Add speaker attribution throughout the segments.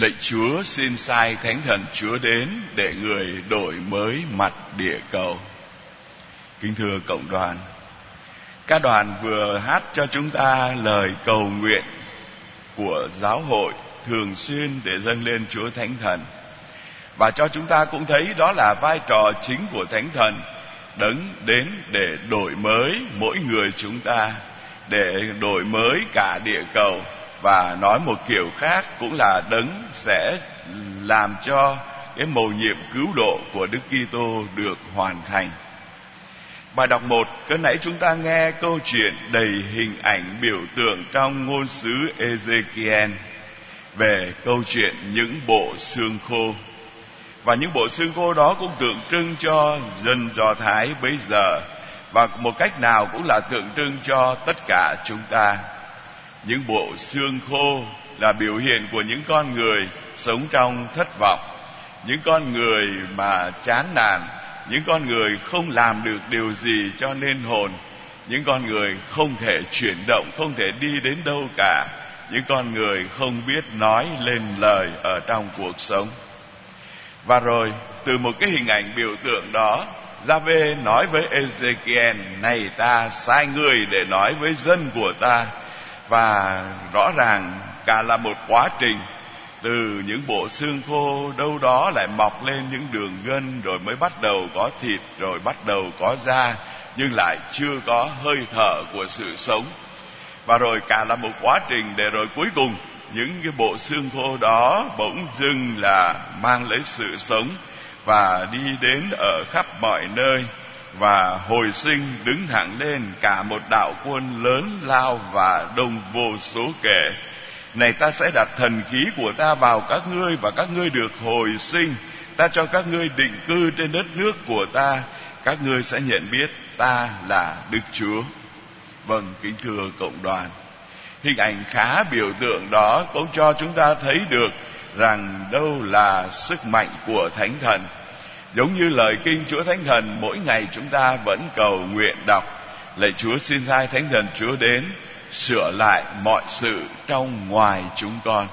Speaker 1: Lạy Chúa xin sai Thánh Thần Chúa đến để người đổi mới mặt địa cầu. Kính thưa cộng đoàn, các đoàn vừa hát cho chúng ta lời cầu nguyện của giáo hội thường xuyên để dâng lên Chúa Thánh Thần. Và cho chúng ta cũng thấy đó là vai trò chính của Thánh Thần đấng đến để đổi mới mỗi người chúng ta, để đổi mới cả địa cầu và nói một kiểu khác cũng là đấng sẽ làm cho cái mầu nhiệm cứu độ của Đức Kitô được hoàn thành. Bài đọc một, cái nãy chúng ta nghe câu chuyện đầy hình ảnh biểu tượng trong ngôn sứ Ezekiel về câu chuyện những bộ xương khô. Và những bộ xương khô đó cũng tượng trưng cho dân Do Thái bây giờ và một cách nào cũng là tượng trưng cho tất cả chúng ta những bộ xương khô là biểu hiện của những con người sống trong thất vọng, những con người mà chán nản, những con người không làm được điều gì cho nên hồn, những con người không thể chuyển động, không thể đi đến đâu cả, những con người không biết nói lên lời ở trong cuộc sống. Và rồi, từ một cái hình ảnh biểu tượng đó Gia-vê nói với Ezekiel, Này ta, sai người để nói với dân của ta và rõ ràng, cả là một quá trình. Từ những bộ xương khô đâu đó lại mọc lên những đường gân rồi mới bắt đầu có thịt, rồi bắt đầu có da, nhưng lại chưa có hơi thở của sự sống. Và rồi cả là một quá trình để rồi cuối cùng, những cái bộ xương khô đó bỗng dưng là mang lấy sự sống và đi đến ở khắp mọi nơi và hồi sinh đứng thẳng lên cả một đạo quân lớn, lao và đông vô số kể này ta sẽ đặt thần khí của ta vào các ngươi và các ngươi được hồi sinh. Ta cho các ngươi định cư trên đất nước của ta. Các ngươi sẽ nhận biết ta là đức chúa. Vâng kính thưa cộng đoàn. Hình ảnh khá biểu tượng đó cũng cho chúng ta thấy được rằng đâu là sức mạnh của thánh thần. Giống như lời kinh Chúa Thánh Thần mỗi ngày chúng ta vẫn cầu nguyện đọc. Lạy Chúa xin sai Thánh Thần Chúa đến Sửa lại mọi sự trong ngoài chúng con.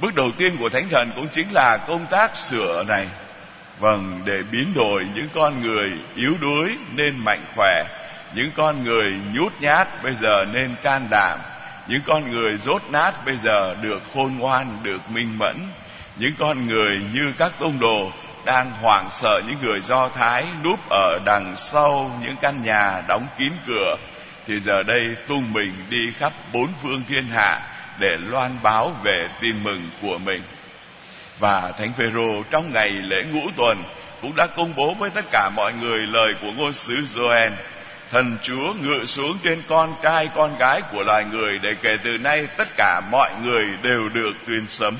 Speaker 1: Bước đầu tiên của Thánh Thần cũng chính là công tác sửa này. Vâng, để biến đổi những con người yếu đuối nên mạnh khỏe Những con người nhút nhát bây giờ nên can đảm Những con người rốt nát bây giờ được khôn ngoan, được minh mẫn Những con người như các tông đồ đang hoảng sợ những người do thái núp ở đằng sau những căn nhà đóng kín cửa, thì giờ đây tung mình đi khắp bốn phương thiên hạ để loan báo về tin mừng của mình. Và thánh phêrô trong ngày lễ ngũ tuần cũng đã công bố với tất cả mọi người lời của ngôn sứ Joel thần chúa ngự xuống trên con trai con gái của loài người để kể từ nay tất cả mọi người đều được tuyên sấm.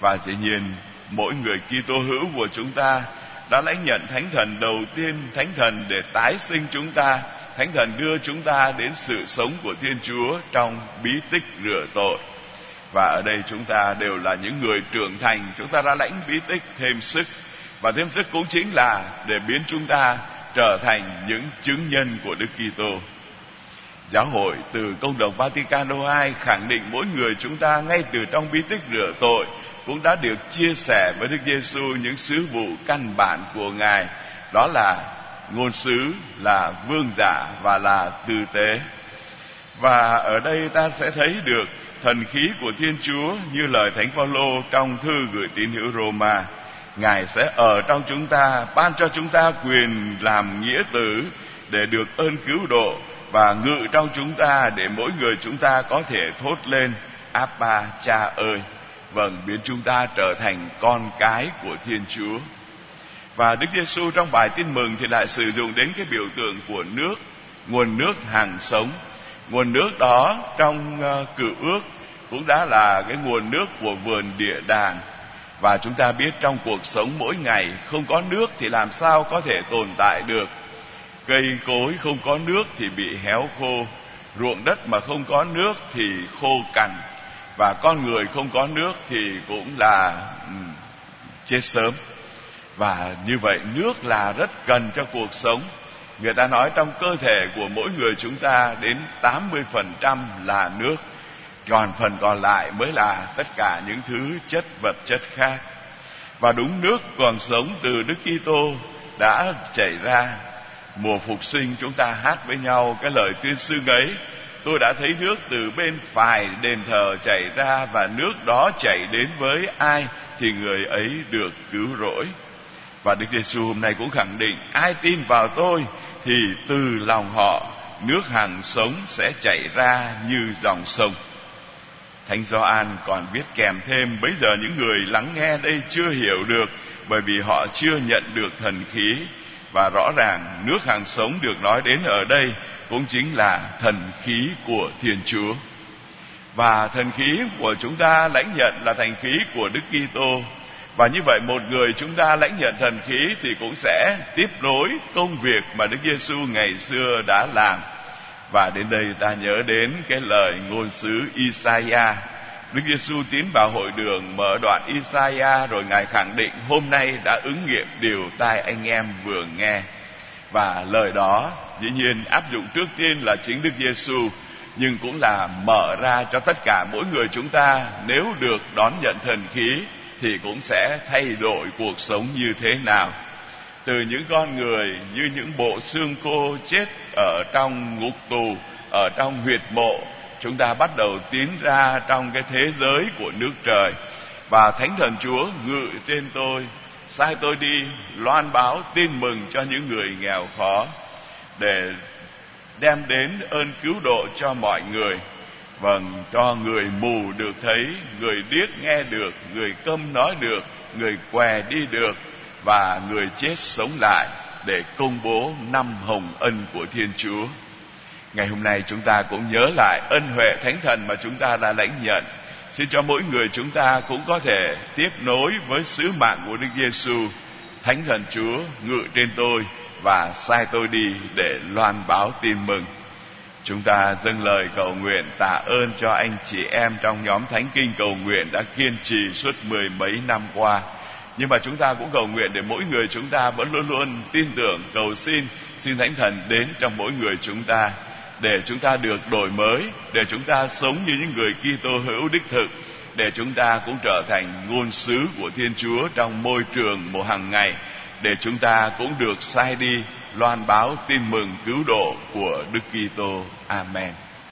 Speaker 1: Và dĩ nhiên mỗi người Kitô hữu của chúng ta đã lãnh nhận thánh thần đầu tiên, thánh thần để tái sinh chúng ta. Thánh thần đưa chúng ta đến sự sống của thiên chúa trong bí tích rửa tội. Và ở đây chúng ta đều là những người trưởng thành. Chúng ta đã lãnh bí tích thêm sức. Và thêm sức cũng chính là để biến chúng ta trở thành những chứng nhân của Đức Kitô. Giáo hội từ công đồng Vatican II khẳng định mỗi người chúng ta ngay từ trong bí tích rửa tội cũng đã được chia sẻ với Đức Giêsu những sứ vụ căn bản của Ngài. Đó là ngôn sứ, là vương giả và là tư tế. Và ở đây ta sẽ thấy được thần khí của Thiên Chúa như lời Thánh Phaolô trong thư gửi tín hữu Roma. Ngài sẽ ở trong chúng ta, ban cho chúng ta quyền làm nghĩa tử để được ơn cứu độ và ngự trong chúng ta để mỗi người chúng ta có thể thốt lên, Abba, cha ơi vâng biến chúng ta trở thành con cái của Thiên Chúa. Và Đức Giêsu trong bài tin mừng thì lại sử dụng đến cái biểu tượng của nước, nguồn nước hàng sống. Nguồn nước đó trong uh, cựu ước cũng đã là cái nguồn nước của vườn địa đàng. Và chúng ta biết trong cuộc sống mỗi ngày không có nước thì làm sao có thể tồn tại được. Cây cối không có nước thì bị héo khô, ruộng đất mà không có nước thì khô cằn và con người không có nước thì cũng là ừ, chết sớm. Và như vậy nước là rất cần cho cuộc sống. Người ta nói trong cơ thể của mỗi người chúng ta đến 80% là nước. Còn phần còn lại mới là tất cả những thứ chất vật chất khác. Và đúng nước còn sống từ Đức Kitô đã chảy ra. Mùa phục sinh chúng ta hát với nhau cái lời tuyên xưng ấy tôi đã thấy nước từ bên phải đền thờ chảy ra và nước đó chảy đến với ai thì người ấy được cứu rỗi. Và Đức Giêsu hôm nay cũng khẳng định, ai tin vào tôi thì từ lòng họ, nước hằng sống sẽ chảy ra như dòng sông. Thánh Gioan còn viết kèm thêm, bây giờ những người lắng nghe đây chưa hiểu được, bởi vì họ chưa nhận được thần khí và rõ ràng nước hàng sống được nói đến ở đây cũng chính là thần khí của Thiên Chúa. Và thần khí của chúng ta lãnh nhận là thần khí của Đức Kitô. Và như vậy một người chúng ta lãnh nhận thần khí thì cũng sẽ tiếp nối công việc mà Đức Giêsu ngày xưa đã làm. Và đến đây ta nhớ đến cái lời ngôn sứ Isaiah Đức Giêsu tiến vào hội đường mở đoạn Isaiah rồi Ngài khẳng định hôm nay đã ứng nghiệm điều tai anh em vừa nghe. Và lời đó dĩ nhiên áp dụng trước tiên là chính Đức Giêsu nhưng cũng là mở ra cho tất cả mỗi người chúng ta nếu được đón nhận thần khí thì cũng sẽ thay đổi cuộc sống như thế nào. Từ những con người như những bộ xương khô chết ở trong ngục tù, ở trong huyệt mộ chúng ta bắt đầu tiến ra trong cái thế giới của nước trời. Và thánh thần chúa ngự trên tôi, sai tôi đi, loan báo, tin mừng cho những người nghèo khó, để đem đến ơn cứu độ cho mọi người. Vâng cho người mù được thấy, người điếc nghe được, người câm nói được, người què đi được, và người chết sống lại, để công bố năm hồng ân của thiên chúa ngày hôm nay chúng ta cũng nhớ lại ân huệ thánh thần mà chúng ta đã lãnh nhận. Xin cho mỗi người chúng ta cũng có thể tiếp nối với sứ mạng của Đức Giêsu, thánh thần Chúa, ngự trên tôi và sai tôi đi để loan báo tin mừng. Chúng ta dâng lời cầu nguyện tạ ơn cho anh chị em trong nhóm thánh kinh cầu nguyện đã kiên trì suốt mười mấy năm qua. Nhưng mà chúng ta cũng cầu nguyện để mỗi người chúng ta vẫn luôn luôn tin tưởng, cầu xin xin thánh thần đến trong mỗi người chúng ta để chúng ta được đổi mới, để chúng ta sống như những người Kitô hữu đích thực, để chúng ta cũng trở thành ngôn sứ của Thiên Chúa trong môi trường một hàng ngày, để chúng ta cũng được sai đi, loan báo tin mừng cứu độ của Đức Kitô. Amen.